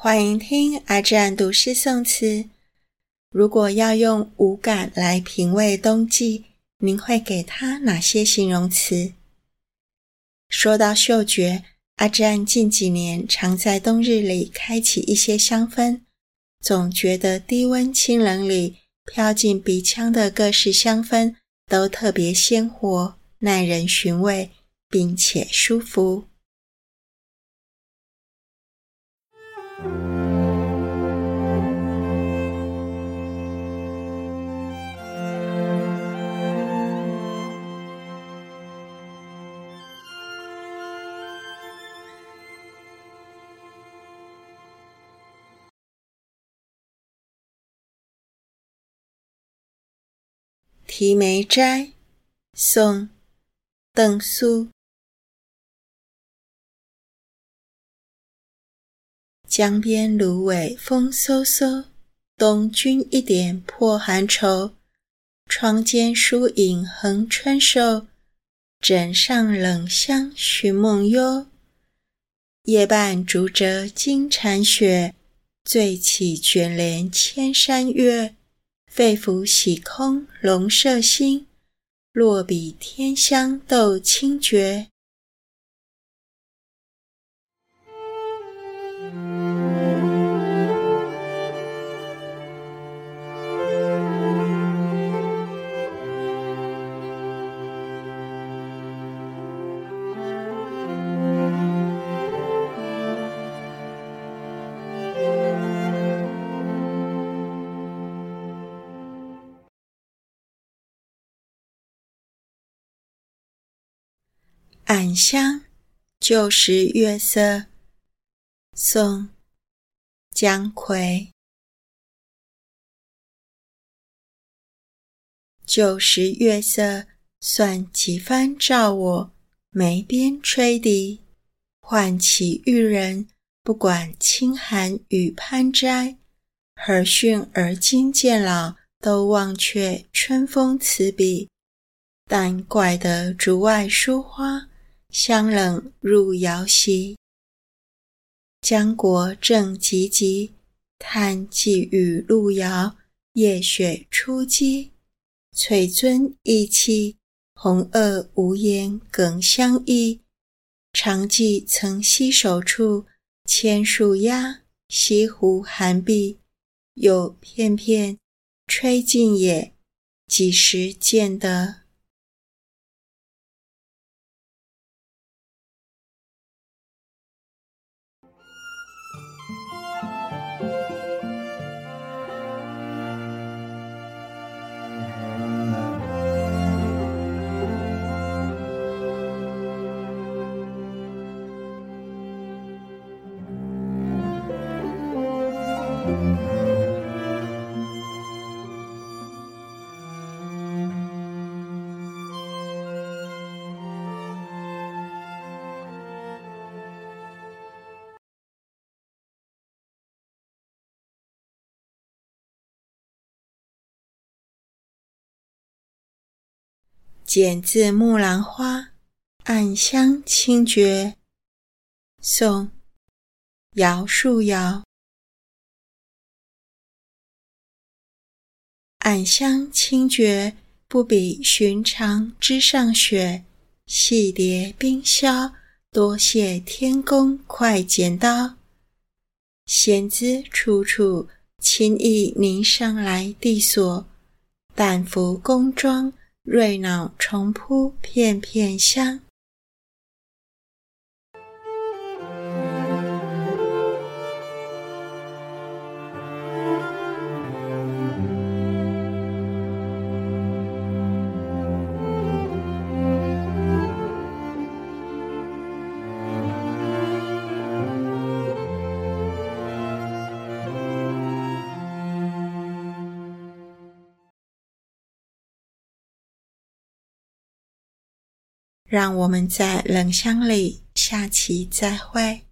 欢迎听阿占读诗诵词。如果要用五感来品味冬季，您会给它哪些形容词？说到嗅觉，阿占近几年常在冬日里开启一些香氛，总觉得低温清冷里飘进鼻腔的各式香氛都特别鲜活、耐人寻味，并且舒服。《Thì Mấy Trai 宋 Tần Xu. 江边芦苇风飕飕，东君一点破寒愁。窗间疏影横春瘦，枕上冷香寻梦幽。夜半竹折惊残雪，醉起卷帘千山月。肺腑洗空龙麝心，落笔天香斗清绝。暗香，旧时月色。宋·姜夔。旧时月色，算几番照我，眉边吹笛，唤起玉人，不管清寒与攀斋。何逊而今渐老，都忘却春风词笔。但怪得竹外疏花。香冷入瑶席，江国正急急，叹寄语路遥，夜雪初积。翠尊意气，红萼无言耿相忆。常记曾携手处，千树压，西湖寒碧。又片片吹尽也，几时见得？剪自《木兰花》，暗香清绝。宋·姚树尧。暗香清绝，不比寻常枝上雪。细叠冰消，多谢天公快剪刀。闲姿处处，轻易凝上来地锁。但服宫妆。瑞脑重铺片片香。让我们在冷箱里下期再会。